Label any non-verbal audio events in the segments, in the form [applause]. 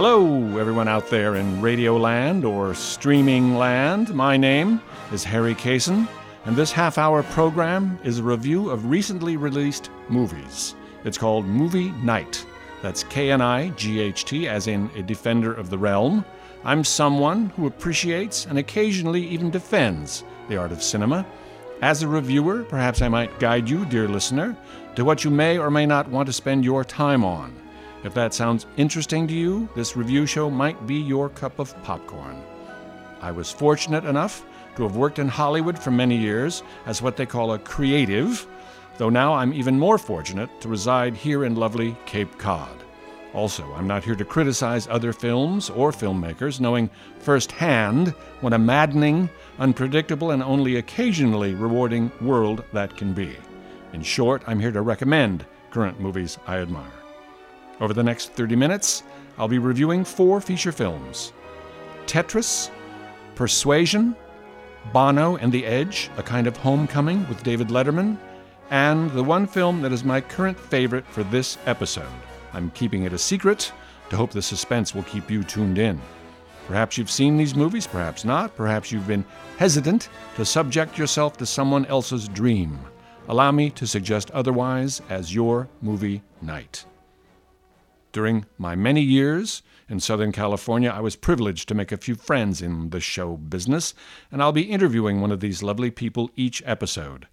Hello, everyone out there in Radio Land or Streaming Land. My name is Harry Kaysen, and this half hour program is a review of recently released movies. It's called Movie Knight. That's K N I G H T, as in a defender of the realm. I'm someone who appreciates and occasionally even defends the art of cinema. As a reviewer, perhaps I might guide you, dear listener, to what you may or may not want to spend your time on. If that sounds interesting to you, this review show might be your cup of popcorn. I was fortunate enough to have worked in Hollywood for many years as what they call a creative, though now I'm even more fortunate to reside here in lovely Cape Cod. Also, I'm not here to criticize other films or filmmakers, knowing firsthand what a maddening, unpredictable, and only occasionally rewarding world that can be. In short, I'm here to recommend current movies I admire. Over the next 30 minutes, I'll be reviewing four feature films Tetris, Persuasion, Bono and the Edge, a kind of homecoming with David Letterman, and the one film that is my current favorite for this episode. I'm keeping it a secret to hope the suspense will keep you tuned in. Perhaps you've seen these movies, perhaps not. Perhaps you've been hesitant to subject yourself to someone else's dream. Allow me to suggest otherwise as your movie night. During my many years in Southern California, I was privileged to make a few friends in the show business, and I'll be interviewing one of these lovely people each episode.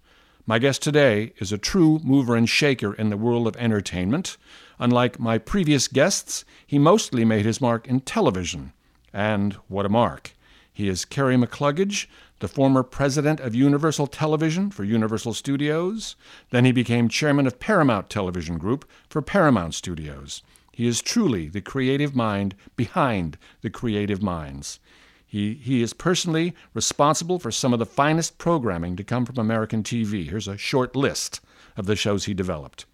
My guest today is a true mover and shaker in the world of entertainment. Unlike my previous guests, he mostly made his mark in television. And what a mark! He is Kerry McCluggage, the former president of Universal Television for Universal Studios. Then he became chairman of Paramount Television Group for Paramount Studios. He is truly the creative mind behind the creative minds. He, he is personally responsible for some of the finest programming to come from American TV. Here's a short list of the shows he developed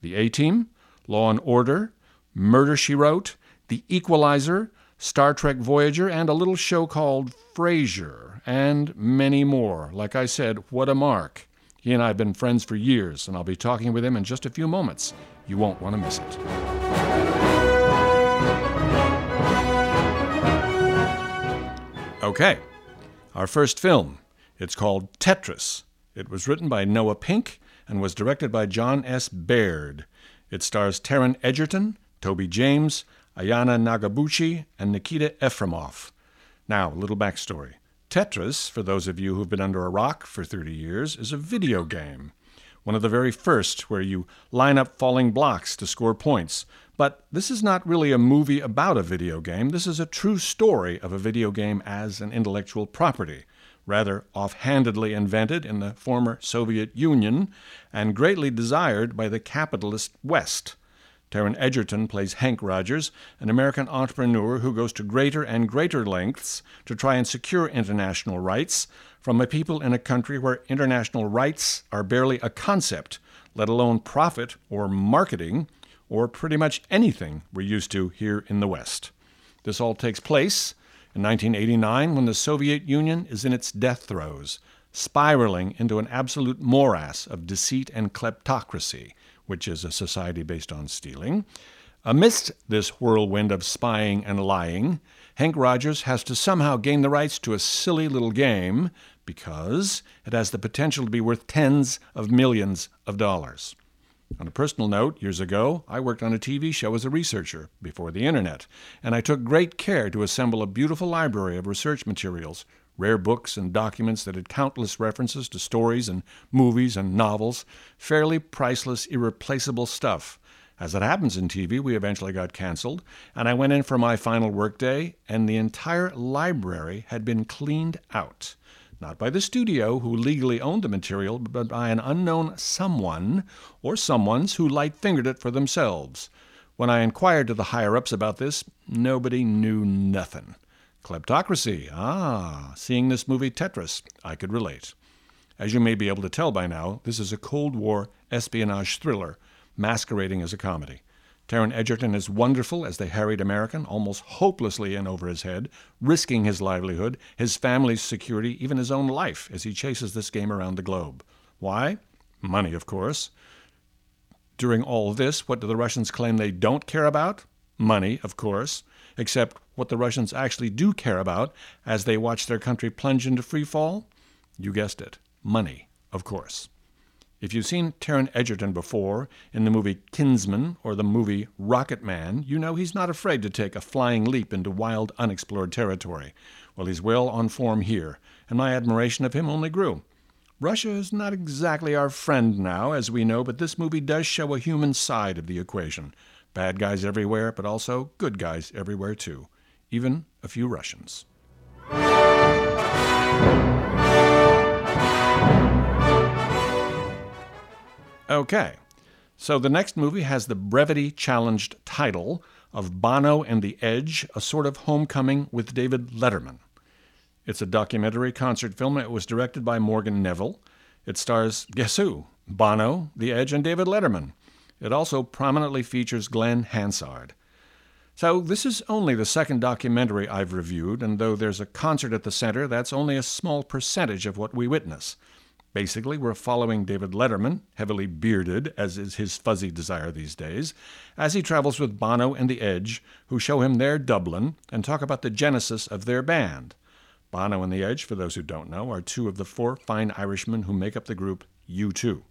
The A Team, Law and Order, Murder She Wrote, The Equalizer, Star Trek Voyager, and a little show called Frasier, and many more. Like I said, what a mark. He and I have been friends for years, and I'll be talking with him in just a few moments. You won't want to miss it. Okay, our first film. It's called Tetris. It was written by Noah Pink and was directed by Jon S. Baird. It stars Taron Egerton, Toby Jones, Ayane Nagabuchi, and Nikita Efremov. Now, a little backstory. Tetris, for those of you who've been under a rock for 30 years, is a video game. One of the very first where you line up falling blocks to score points, but this is not really a movie about a video game. This is a true story of a video game as an intellectual property, rather offhandedly invented in the former Soviet Union and greatly desired by the capitalist West. Taron Egerton plays Hank Rogers, an American entrepreneur who goes to greater and greater lengths to try and secure international rights from a people in a country where international rights are barely a concept, let alone profit or marketing or pretty much anything we're used to here in the West. This all takes place in 1989 when the Soviet Union is in its death throes, spiraling into an absolute morass of deceit and kleptocracy, which is a society based on stealing. Amidst this whirlwind of spying and lying, Hank Rogers has to somehow gain the rights to a silly little game because it has the potential to be worth tens of millions of dollars. On a personal note, years ago, I worked on a TV show as a researcher before the internet, and I took great care to assemble a beautiful library of research materials, rare books and documents that had countless references to stories and movies and novels, fairly priceless, irreplaceable stuff. As it happens in TV, we eventually got canceled, and I went in for my final workday, and the entire library had been cleaned out not by the studio who legally owned the material, but by an unknown someone or someones who light fingered it for themselves. When I inquired to the higher ups about this, nobody knew nothing. Kleptocracy. Ah, seeing this movie Tetris, I could relate. As you may be able to tell by now, this is a Cold War espionage thriller masquerading as a comedy. Taron Egerton is wonderful as the harried American, almost hopelessly in over his head, risking his livelihood, his family's security, even his own life as he chases this game around the globe. Why? Money, of course. During all this, what do the Russians claim they don't care about? Money, of course. except what the Russians actually do care about as they watch their country plunge into free fall? You guessed it money, of course. If you've seen Taron Egerton before in the movie Kingsman or the movie Rocketman, you know he's not afraid to take a flying leap into wild, unexplored territory. Well, he's well on form here, and my admiration of him only grew. Russia is not exactly our friend now, as we know, but this movie does show a human side of the equation. Bad guys everywhere, but also good guys everywhere, too. Even a few Russians. Okay, so the next movie has the brevity challenged title of Bono and the Edge, a sort of homecoming with David Letterman. It's a documentary concert film. It was directed by Morgan Neville. It stars, guess who? Bono, The Edge, and David Letterman. It also prominently features Glen Hansard. So, this is only the second documentary I've reviewed, and though there's a concert at the center, that's only a small percentage of what we witness. Basically, we're following David Letterman, heavily bearded, as is his fuzzy desire these days, as he travels with Bono and The Edge, who show him their Dublin and talk about the genesis of their band. Bono and The Edge, for those who don't know, are two of the four fine Irishmen who make up the group U2.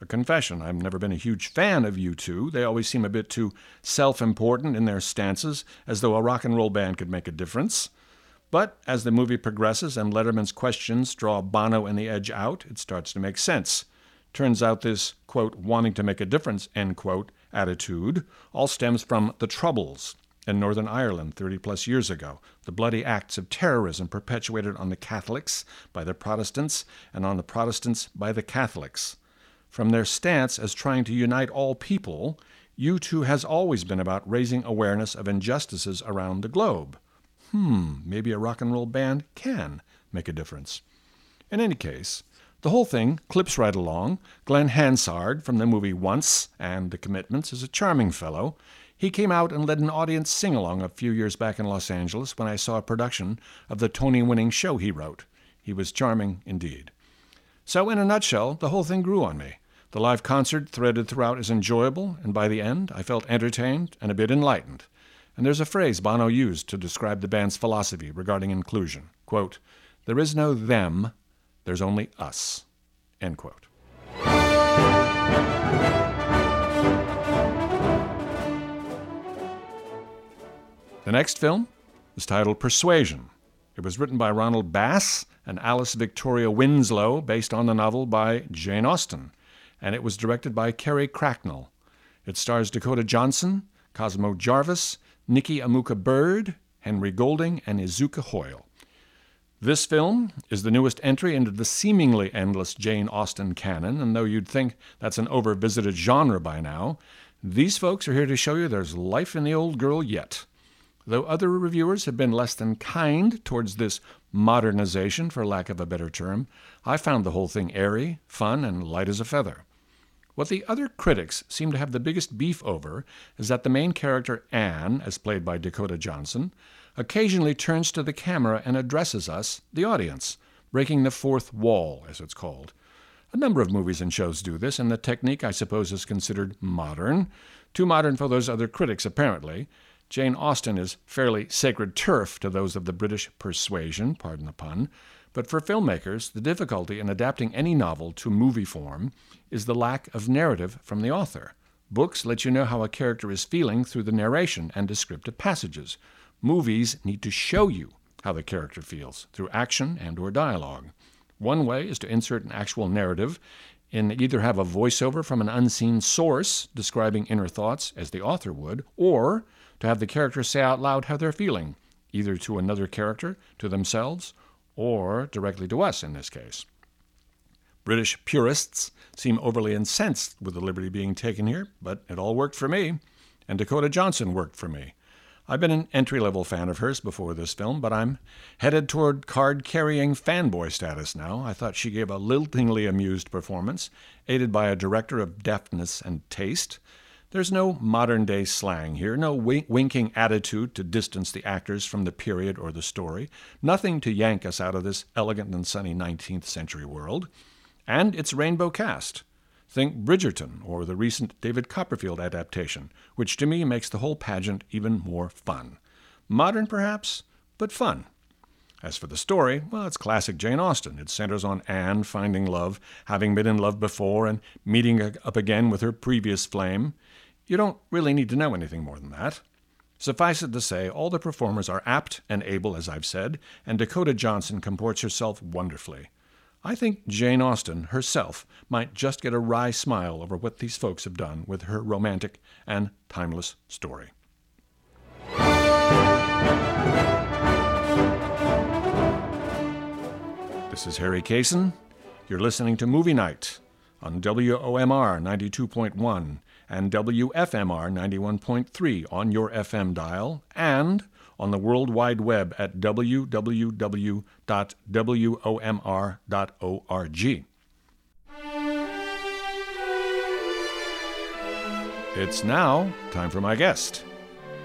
A confession, I've never been a huge fan of U2. They always seem a bit too self important in their stances, as though a rock and roll band could make a difference. But as the movie progresses and Letterman's questions draw Bono and The Edge out, it starts to make sense. Turns out this, quote, wanting to make a difference, end quote, attitude all stems from the Troubles, in Northern Ireland 30 plus years ago, the bloody acts of terrorism perpetuated on the Catholics by the Protestants and on the Protestants by the Catholics. From their stance as trying to unite all people, U2 has always been about raising awareness of injustices around the globe. Hmm, maybe a rock and roll band can make a difference. In any case, the whole thing clips right along. Glen Hansard from the movie Once and The Commitments is a charming fellow. He came out and led an audience sing along a few years back in Los Angeles when I saw a production of the Tony winning show he wrote. He was charming indeed. So, in a nutshell, the whole thing grew on me. The live concert threaded throughout is enjoyable, and by the end, I felt entertained and a bit enlightened. And there's a phrase Bono used to describe the band's philosophy regarding inclusion. Quote, there is no them, there's only us. End quote. The next film is titled Persuasion. It was written by Ronald Bass and Alice Victoria Winslow, based on the novel by Jane Austen, and it was directed by Carrie Cracknell. It stars Dakota Johnson, Cosmo Jarvis, Nikki Amuka Bird, Henry Golding, and Izuka Hoyle. This film is the newest entry into the seemingly endless Jane Austen canon, and though you'd think that's an overvisited genre by now, these folks are here to show you there's life in the old girl yet. Though other reviewers have been less than kind towards this modernization, for lack of a better term, I found the whole thing airy, fun, and light as a feather. What the other critics seem to have the biggest beef over is that the main character, Anne, as played by Dakota Johnson, occasionally turns to the camera and addresses us, the audience, breaking the fourth wall, as it's called. A number of movies and shows do this, and the technique, I suppose, is considered modern. Too modern for those other critics, apparently, Jane Austen is fairly sacred turf to those of the British persuasion, pardon the pun, but for filmmakers, the difficulty in adapting any novel to movie form is the lack of narrative from the author. Books let you know how a character is feeling through the narration and descriptive passages. Movies need to show you how the character feels through action and or dialogue. One way is to insert an actual narrative and either have a voiceover from an unseen source describing inner thoughts as the author would, or to have the characters say out loud how they're feeling, either to another character, to themselves, or directly to us in this case. British purists seem overly incensed with the liberty being taken here, but it all worked for me, and Dakota Johnson worked for me. I've been an entry level fan of hers before this film, but I'm headed toward card carrying fanboy status now. I thought she gave a liltingly amused performance, aided by a director of deftness and taste. There's no modern day slang here, no wink- winking attitude to distance the actors from the period or the story, nothing to yank us out of this elegant and sunny 19th century world. And it's rainbow cast. Think Bridgerton or the recent David Copperfield adaptation, which to me makes the whole pageant even more fun. Modern, perhaps, but fun. As for the story, well, it's classic Jane Austen. It centers on Anne finding love, having been in love before, and meeting up again with her previous flame. You don't really need to know anything more than that. Suffice it to say, all the performers are apt and able, as I've said, and Dakota Johnson comports herself wonderfully. I think Jane Austen herself might just get a wry smile over what these folks have done with her romantic and timeless story. This is Harry Kaysen. You're listening to Movie Knight on WOMR 92.1 and WFMR 91.3 on your FM dial and on the World Wide Web at www.womr.org. It's now time for my guest.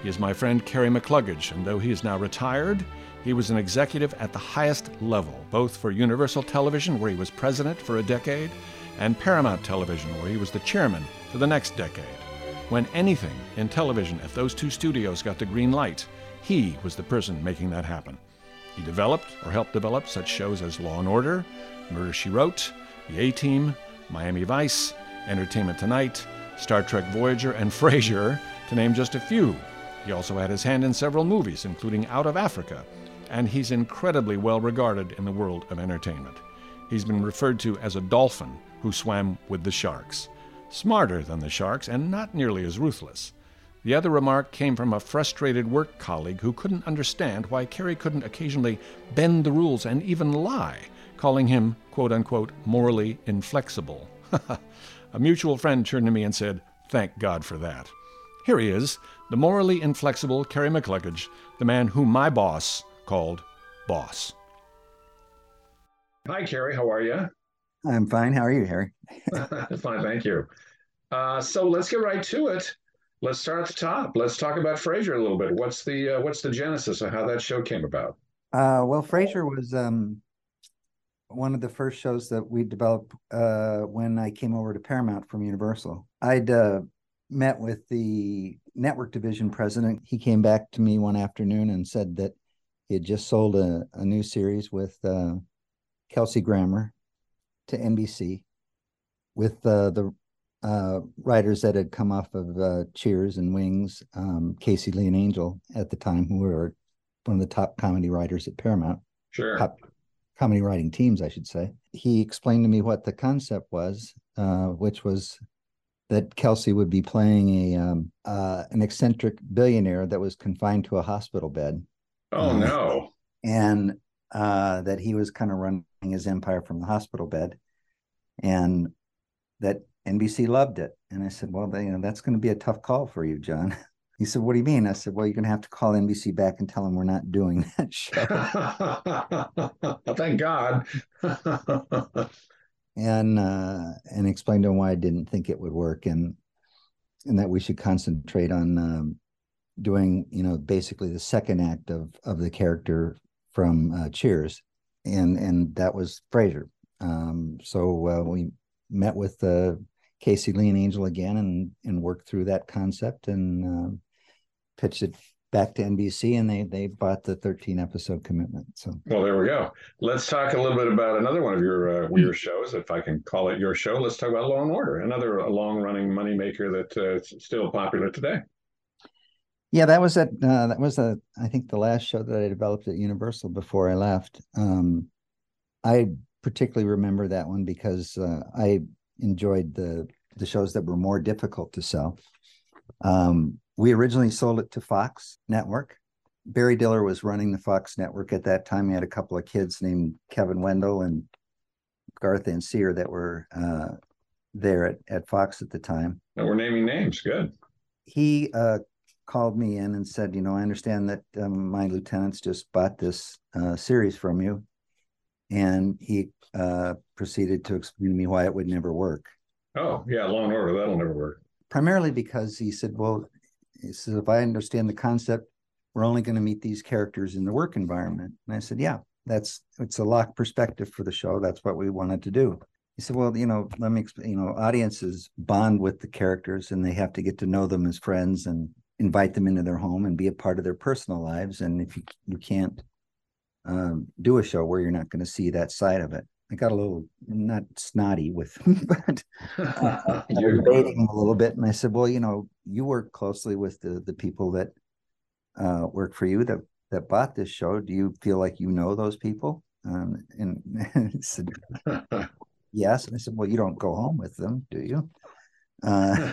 He is my friend Kerry McCluggage, and though he is now retired, he was an executive at the highest level, both for Universal Television, where he was president for a decade, and Paramount Television, where he was the chairman for the next decade. When anything in television at those two studios got the green light, he was the person making that happen. He developed or helped develop such shows as Law and Order, Murder She Wrote, The A Team, Miami Vice, Entertainment Tonight, Star Trek Voyager, and [laughs] Frasier, to name just a few. He also had his hand in several movies, including Out of Africa, and he's incredibly well regarded in the world of entertainment. He's been referred to as a dolphin who swam with the sharks. Smarter than the sharks and not nearly as ruthless. The other remark came from a frustrated work colleague who couldn't understand why Kerry couldn't occasionally bend the rules and even lie, calling him, quote unquote, morally inflexible. [laughs] a mutual friend turned to me and said, Thank God for that. Here he is, the morally inflexible Kerry McCluggage, the man whom my boss called Boss. Hi, Kerry. How are you? I'm fine. How are you, Harry? [laughs] fine, thank you. Uh, so let's get right to it. Let's start at the top. Let's talk about Frasier a little bit. What's the uh, what's the genesis of how that show came about? Uh, well, Frasier was um, one of the first shows that we developed uh, when I came over to Paramount from Universal. I'd uh, met with the network division president. He came back to me one afternoon and said that he had just sold a, a new series with uh, Kelsey Grammer to NBC with uh, the uh, writers that had come off of uh, Cheers and Wings, um, Casey Lee and Angell at the time, who were one of the top comedy writers at Paramount. Sure. Top comedy writing teams, I should say. He explained to me what the concept was, uh, which was that Kelsey would be playing a um, uh, an eccentric billionaire that was confined to a hospital bed Oh um, no! And uh, that he was kind of running his empire from the hospital bed, and that NBC loved it. And I said, "Well, you know, that's going to be a tough call for you, John." [laughs] He said, "What do you mean?" I said, "Well, you're going to have to call NBC back and tell them we're not doing that [laughs] show." [laughs] Thank God. and uh, and explained to him why I didn't think it would work, and and that we should concentrate on um, doing you know basically the second act of of the character from uh, Cheers, and and that was Frasier. Um, so uh, we met with uh, Casey Lee and Angell again and and worked through that concept and um, pitched it back to NBC and they they bought the 13 episode commitment. So well, there we go. Let's talk a little bit about another one of your uh, your shows, if I can call it your show. Let's talk about Law and Order, another long running moneymaker that uh, still popular today. Yeah, that was at uh, that was a I think the last show that I developed at Universal before I left. Um, I particularly remember that one because uh, I enjoyed the the shows that were more difficult to sell. Um, we originally sold it to Fox Network. Barry Diller was running the Fox Network at that time. He had a couple of kids named Kevin Wendle and Garth Ancier that were uh, there at, at Fox at the time. And we're naming names. Good. He uh, called me in and said, you know, I understand that um, my lieutenants just bought this uh, series from you. And he uh, proceeded to explain to me why it would never work. Oh, yeah, Law and Order, that'll never work. Primarily because he said, well, he says, if I understand the concept, we're only going to meet these characters in the work environment. And I said, yeah, that's it's a lock perspective for the show. That's what we wanted to do. He said, well, you know, let me explain, you know, audiences bond with the characters and they have to get to know them as friends and invite them into their home and be a part of their personal lives. And if you you can't um, do a show where you're not going to see that side of it, I got a little not snotty with, [laughs] but uh, [laughs] debating a little bit. And I said, well, you know, you work closely with the the people that uh, work for you that that bought this show. Do you feel like you know those people? Um, and, [laughs] said, yes. And I said, well, you don't go home with them, do you? Uh,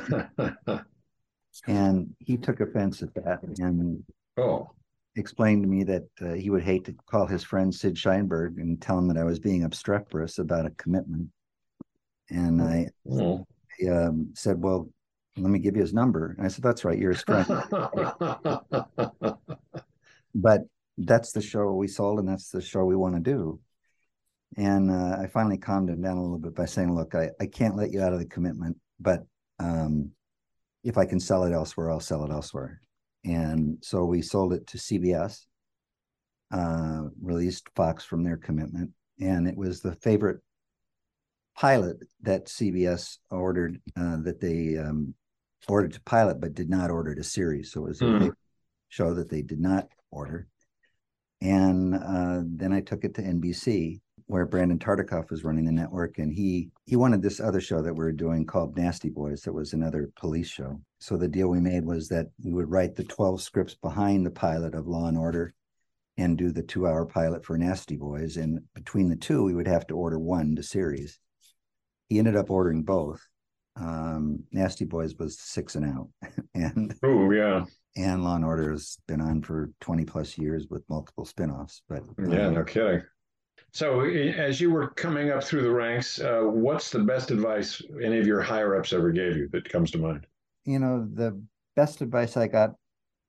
and he took offense at that and oh. explained to me that uh, he would hate to call his friend Sid Sheinberg and tell him that I was being obstreperous about a commitment. And I, oh. I um, said, well, let me give you his number. And I said, that's right, you're his friend. [laughs] but that's the show we sold and that's the show we want to do. And uh, I finally calmed him down a little bit by saying, look, I, I can't let you out of the commitment, but um, if I can sell it elsewhere, I'll sell it elsewhere. And so we sold it to CBS, uh, released Fox from their commitment. And it was the favorite pilot that CBS ordered uh, that they um, ordered to pilot, but did not order to series. So it was mm. a hmm. show that they did not order. And uh, then I took it to NBC where Brandon Tartikoff was running the network, and he he wanted this other show that we were doing called Nasty Boys. That was another police show. So the deal we made was that we would write the twelve scripts behind the pilot of Law and Order, and do the two-hour pilot for Nasty Boys. And between the two, we would have to order one to series. He ended up ordering both. Um, Nasty Boys was six and out, [laughs] and oh yeah, and Law and Order has been on for 20 plus years with multiple spinoffs. But yeah, um, no kidding. So, as you were coming up through the ranks, uh, what's the best advice any of your higher ups ever gave you that comes to mind? You know, the best advice I got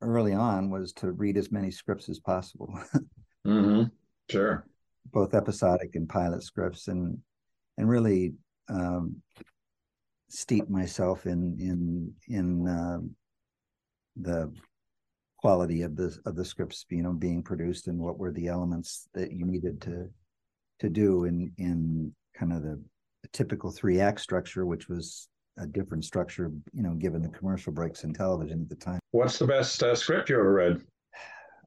early on was to read as many scripts as possible. [laughs] mm-hmm. Sure. Both episodic and pilot scripts, and and really um, steep myself in in in uh, the quality of the of the scripts, you know, being produced and what were the elements that you needed to to do in in kind of the, the typical three act structure, which was a different structure, you know, given the commercial breaks in television at the time. What's the best uh, script you ever read?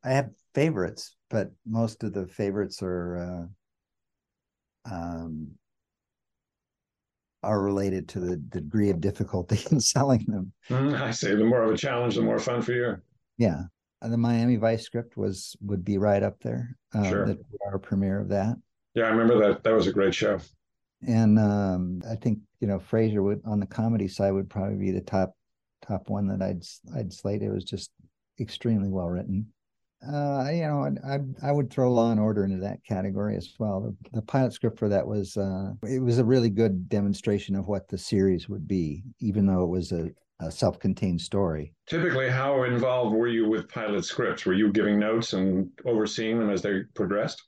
I have favorites, but most of the favorites are uh, um, are related to the degree of difficulty [laughs] in selling them. Mm, I see. The more of a challenge, the more fun for you. Yeah, the Miami Vice script was would be right up there. Um, sure. The our premiere of that. Yeah, I remember that. That was a great show. And um, I think you know Frasier would on the comedy side would probably be the top top one that I'd I'd slate. It was just extremely well written. Uh, you know, I I would throw Law and Order into that category as well. The, the pilot script for that was uh, it was a really good demonstration of what the series would be, even though it was a, a self-contained story. Typically, how involved were you with pilot scripts? Were you giving notes and overseeing them as they progressed?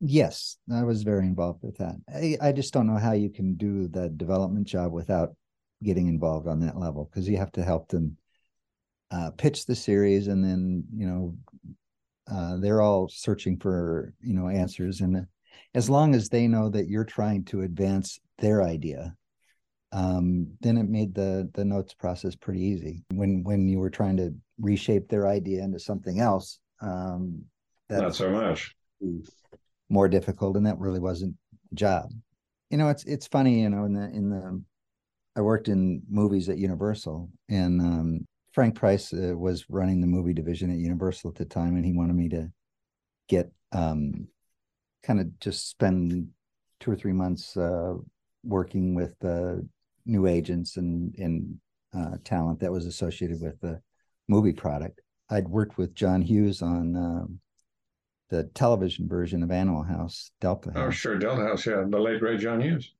Yes, I was very involved with that. I, I just don't know how you can do the development job without getting involved on that level because you have to help them uh, pitch the series, and then you know uh, they're all searching for you know answers, and as long as they know that you're trying to advance their idea, um, then it made the the notes process pretty easy. When when you were trying to reshape their idea into something else, um, not so much more difficult, and that really wasn't a job. You know, it's it's funny. You know, in the in the I worked in movies at Universal, and um, Frank Price uh, was running the movie division at Universal at the time, and he wanted me to get um, kind of just spend two or three months uh, working with uh, new agents and and uh, talent that was associated with the movie product. I'd worked with John Hughes on um, the television version of Animal House, Delta oh, House. Oh, sure, Delta House, yeah, the late great John Hughes.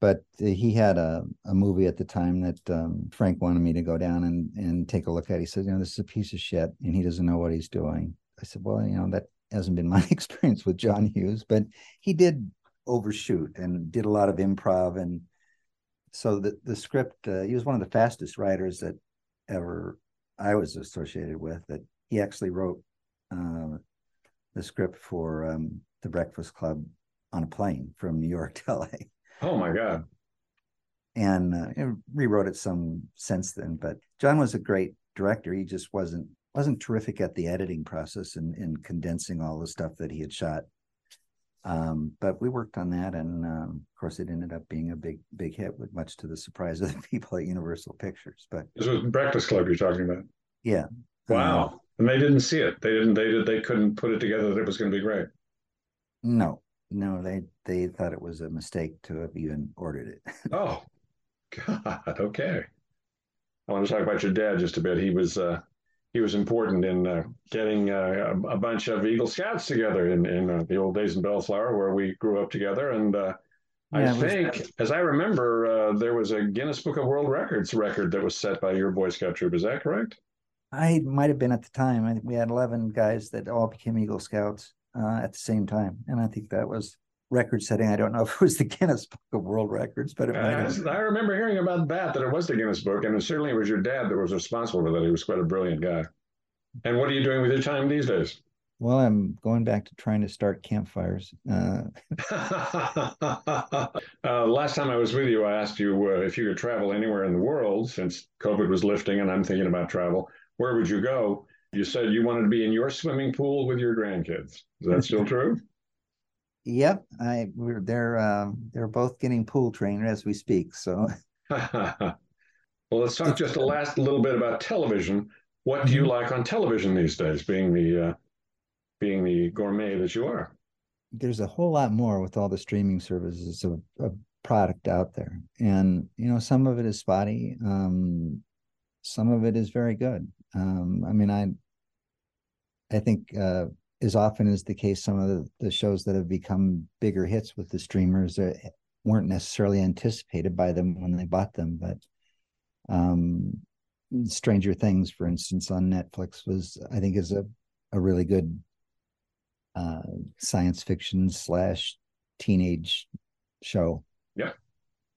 But he had a, a movie at the time that um, Frank wanted me to go down and, and take a look at. He said, you know, this is a piece of shit, and he doesn't know what he's doing. I said, well, you know, that hasn't been [laughs] my experience with John Hughes, but he did overshoot and did a lot of improv, and so the the script. Uh, he was one of the fastest writers that ever I was associated with. That he actually wrote uh, the script for um, the Breakfast Club on a plane from New York to [laughs] LA. Oh my God. And uh, rewrote it some since then. But John was a great director. He just wasn't wasn't terrific at the editing process and, and condensing all the stuff that he had shot. Um, but we worked on that, and um, of course, it ended up being a big, big hit, with much to the surprise of the [laughs] people at Universal Pictures. But this was Breakfast Club you're talking about. Yeah. Wow. Um, and they didn't see it. They didn't. They did. They couldn't put it together that it was going to be great. No, no. They they thought it was a mistake to have even ordered it. [laughs] oh, God. Okay. I want to talk about your dad just a bit. He was uh, he was important in uh, getting uh, a, bunch of Eagle Scouts together in in uh, the old days in Bellflower, where we grew up together. And uh, yeah, I think, as I remember, uh, there was a Guinness Book of World Records record that was set by your Boy Scout troop. Is that correct? I might have been at the time. I think we had eleven guys that all became Eagle Scouts at the same time, and I think that was record setting. I don't know [laughs] if it was the Guinness Book of World Records, but it might uh, I remember hearing about that, that it was the Guinness Book, and certainly it certainly was your dad that was responsible for that. He was quite a brilliant guy. And what are you doing with your time these days? Well, I'm going back to trying to start campfires. Uh... [laughs] uh, last time I was with you, I asked you uh, if you could travel anywhere in the world since COVID was lifting and I'm thinking about travel. Where would you go? You said you wanted to be in your swimming pool with your grandkids. Is that still true? [laughs] Yep, I we're they're um, they're both getting pool trained as we speak. So, [laughs] well, let's talk just a last little bit about television. What do you mm-hmm. like on television these days? Being the uh, being the gourmet that you are, there's a whole lot more with all the streaming services of, of product out there, and you know some of it is spotty, um, some of it is very good. Um, I mean, I I think. Uh, as often is the case, some of the, the shows that have become bigger hits with the streamers uh, weren't necessarily anticipated by them when they bought them. But um, Stranger Things, for instance, on Netflix was, I think, is a, a really good uh, science fiction slash teenage show. Yeah.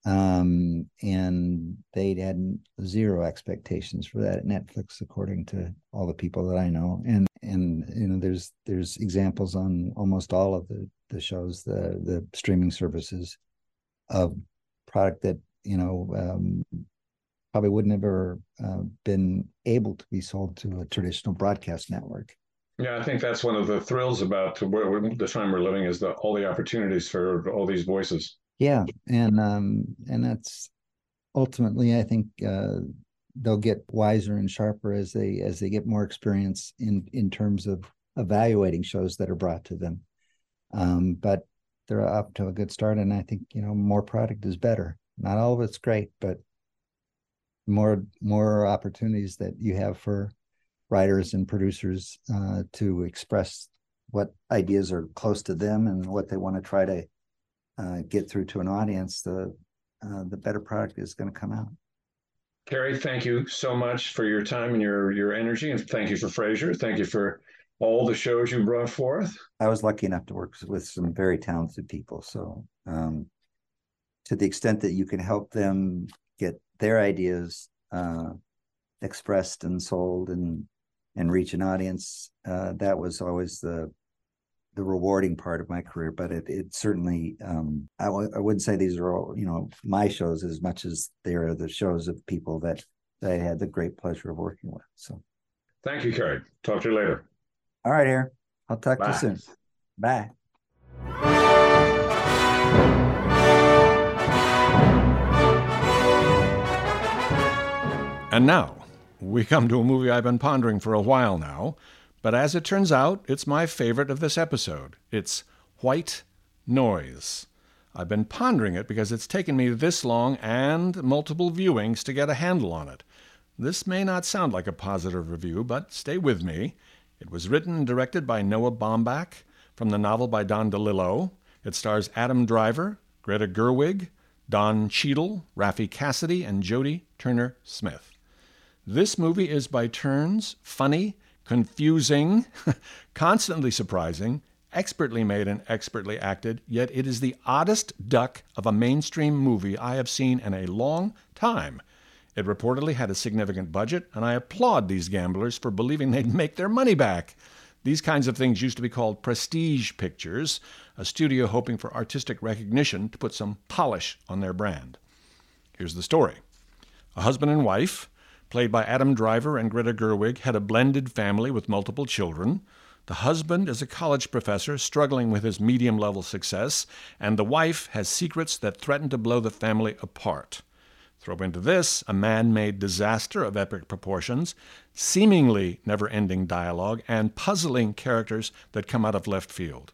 Um, and they had zero expectations for that at Netflix, according to all the people that I know. And and you know, there's there's examples on almost all of the the shows, the the streaming services of product that you know um, probably wouldn't have ever uh, been able to be sold to a traditional broadcast network. Yeah, I think that's one of the thrills about where, the time we're living is the all the opportunities for all these voices. Yeah, and um, and that's ultimately, I think uh, they'll get wiser and sharper as they as they get more experience in in terms of evaluating shows that are brought to them. Um, but they're up to a good start, and I think you know more product is better. Not all of it's great, but more more opportunities that you have for writers and producers uh, to express what ideas are close to them and what they want to try to uh, get through to an audience, the uh, the better product is going to come out. Kerry, thank you so much for your time and your your energy, and thank you for Frasier. Thank you for all the shows you brought forth. I was lucky enough to work with some very talented people. So, um, to the extent that you can help them get their ideas uh, expressed and sold and and reach an audience, uh, that was always the the rewarding part of my career, but it it certainly um, I w- I wouldn't say these are all you know my shows as much as they are the shows of people that, that I had the great pleasure of working with. So, thank you, Kerry. Talk to you later. All right, here. I'll talk Bye. to you soon. Bye. And now we come to a movie I've been pondering for a while now but as it turns out, it's my favorite of this episode. It's White Noise. I've been pondering it because it's taken me this long and multiple viewings to get a handle on it. This may not sound like a positive review, but stay with me. It was written and directed by Noah Baumbach from the novel by Don DeLillo. It stars Adam Driver, Greta Gerwig, Don Cheadle, Raffey Cassidy, and Jodie Turner Smith. This movie is by turns funny confusing, [laughs] constantly surprising, expertly made and expertly acted, yet it is the oddest duck of a mainstream movie I have seen in a long time. It reportedly had a significant budget, and I applaud these gamblers for believing they'd make their money back. These kinds of things used to be called prestige pictures, a studio hoping for artistic recognition to put some polish on their brand. Here's the story A husband and wife played by Adam Driver and Greta Gerwig, had a blended family with multiple children. The husband is a college professor struggling with his medium level success, and the wife has secrets that threaten to blow the family apart. Throw into this a man made disaster of epic proportions, seemingly never ending dialogue, and puzzling characters that come out of left field.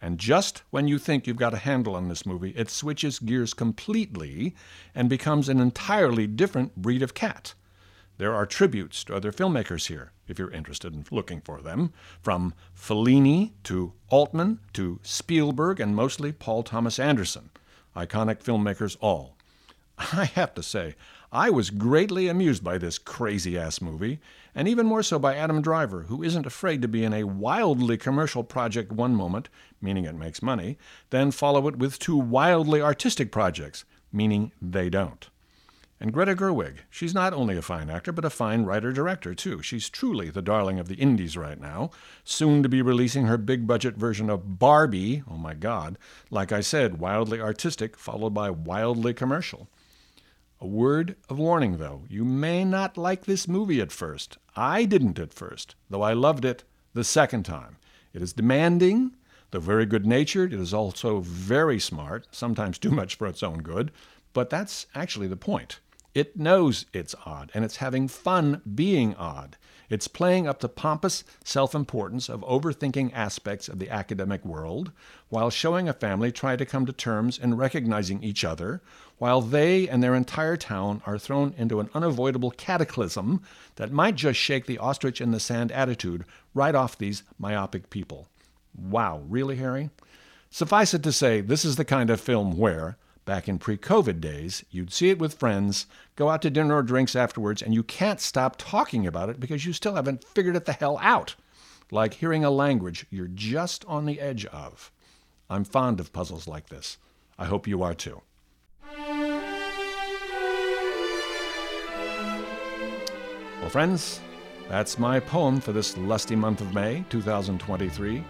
And just when you think you've got a handle on this movie, it switches gears completely and becomes an entirely different breed of cat. There are tributes to other filmmakers here, if you're interested in looking for them, from Fellini to Altman to Spielberg and mostly Paul Thomas Anderson. Iconic filmmakers all. [laughs] I have to say, I was greatly amused by this crazy ass movie, and even more so by Adam Driver, who isn't afraid to be in a wildly commercial project one moment, meaning it makes money, then follow it with two wildly artistic projects, meaning they don't. And Greta Gerwig, she's not only a fine actor, but a fine writer director, too. She's truly the darling of the indies right now, soon to be releasing her big budget version of Barbie. Oh my God. Like I said, wildly artistic, followed by wildly commercial. A word of warning, though you may not like this movie at first. I didn't at first, though I loved it the second time. It is demanding, though very good natured. It is also very smart, sometimes too much for its own good, but that's actually the point. It knows it's odd, and it's having fun being odd. It's playing up the pompous self importance of overthinking aspects of the academic world while showing a family try to come to terms and recognizing each other, while they and their entire town are thrown into an unavoidable cataclysm that might just shake the ostrich in the sand attitude right off these myopic people. Wow, really, Harry? Suffice it to say, this is the kind of film where, Back in pre COVID days, you'd see it with friends, go out to dinner or drinks afterwards, and you can't stop talking about it because you still haven't figured it the hell out. Like hearing a language you're just on the edge of. I'm fond of puzzles like this. I hope you are too. Well, friends, that's my poem for this lusty month of May 2023.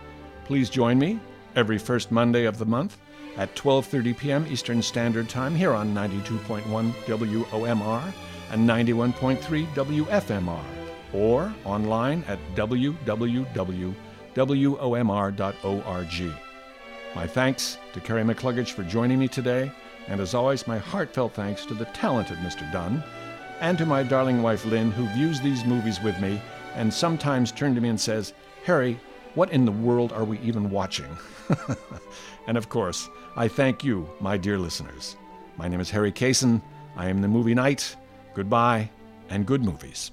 Please join me every first Monday of the month at 12:30 p.m. Eastern Standard Time here on 92.1 WOMR and 91.3 WFMR or online at www.womr.org. My thanks to Kerry McCluggage for joining me today, and as always, my heartfelt thanks to the talented Mr. Dunn and to my darling wife Lynn, who views these movies with me and sometimes turns to me and says, Harry, what in the world are we even watching? [laughs] and of course, I thank you, my dear listeners. My name is Harry Kaysen. I am the Movie Knight. Goodbye and good movies.